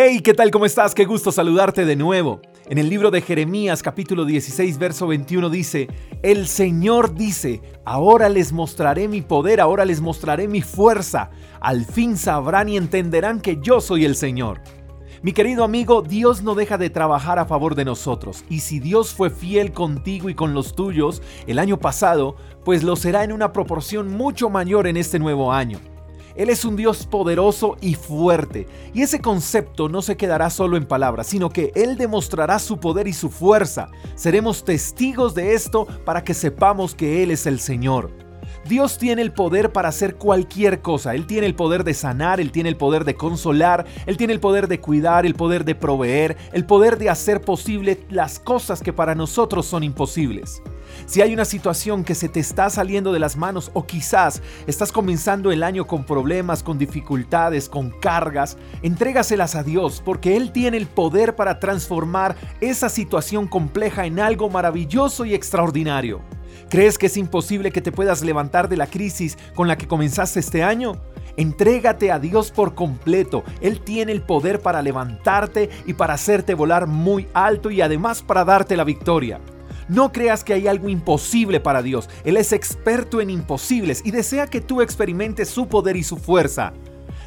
Hey, ¿qué tal? ¿Cómo estás? Qué gusto saludarte de nuevo. En el libro de Jeremías capítulo 16 verso 21 dice, El Señor dice, ahora les mostraré mi poder, ahora les mostraré mi fuerza, al fin sabrán y entenderán que yo soy el Señor. Mi querido amigo, Dios no deja de trabajar a favor de nosotros, y si Dios fue fiel contigo y con los tuyos el año pasado, pues lo será en una proporción mucho mayor en este nuevo año. Él es un Dios poderoso y fuerte, y ese concepto no se quedará solo en palabras, sino que Él demostrará su poder y su fuerza. Seremos testigos de esto para que sepamos que Él es el Señor. Dios tiene el poder para hacer cualquier cosa. Él tiene el poder de sanar, Él tiene el poder de consolar, Él tiene el poder de cuidar, el poder de proveer, el poder de hacer posible las cosas que para nosotros son imposibles. Si hay una situación que se te está saliendo de las manos o quizás estás comenzando el año con problemas, con dificultades, con cargas, entrégaselas a Dios porque Él tiene el poder para transformar esa situación compleja en algo maravilloso y extraordinario. ¿Crees que es imposible que te puedas levantar de la crisis con la que comenzaste este año? Entrégate a Dios por completo. Él tiene el poder para levantarte y para hacerte volar muy alto y además para darte la victoria. No creas que hay algo imposible para Dios. Él es experto en imposibles y desea que tú experimentes su poder y su fuerza.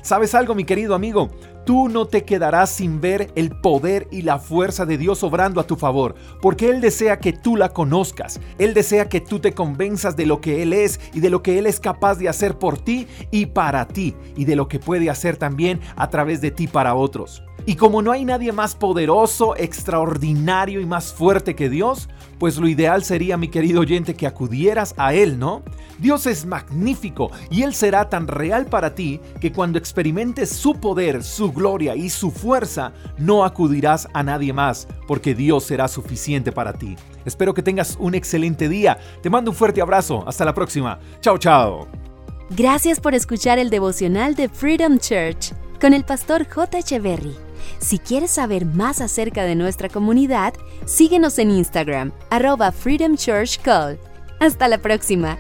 ¿Sabes algo, mi querido amigo? Tú no te quedarás sin ver el poder y la fuerza de Dios obrando a tu favor, porque Él desea que tú la conozcas. Él desea que tú te convenzas de lo que Él es y de lo que Él es capaz de hacer por ti y para ti, y de lo que puede hacer también a través de ti para otros. Y como no hay nadie más poderoso, extraordinario y más fuerte que Dios, pues lo ideal sería, mi querido oyente, que acudieras a Él, ¿no? Dios es magnífico y Él será tan real para ti que cuando experimentes su poder, su gloria y su fuerza, no acudirás a nadie más, porque Dios será suficiente para ti. Espero que tengas un excelente día. Te mando un fuerte abrazo. Hasta la próxima. Chao, chao. Gracias por escuchar el devocional de Freedom Church con el pastor J. Echeverry. Si quieres saber más acerca de nuestra comunidad, síguenos en Instagram, arroba Freedom Church Call. Hasta la próxima.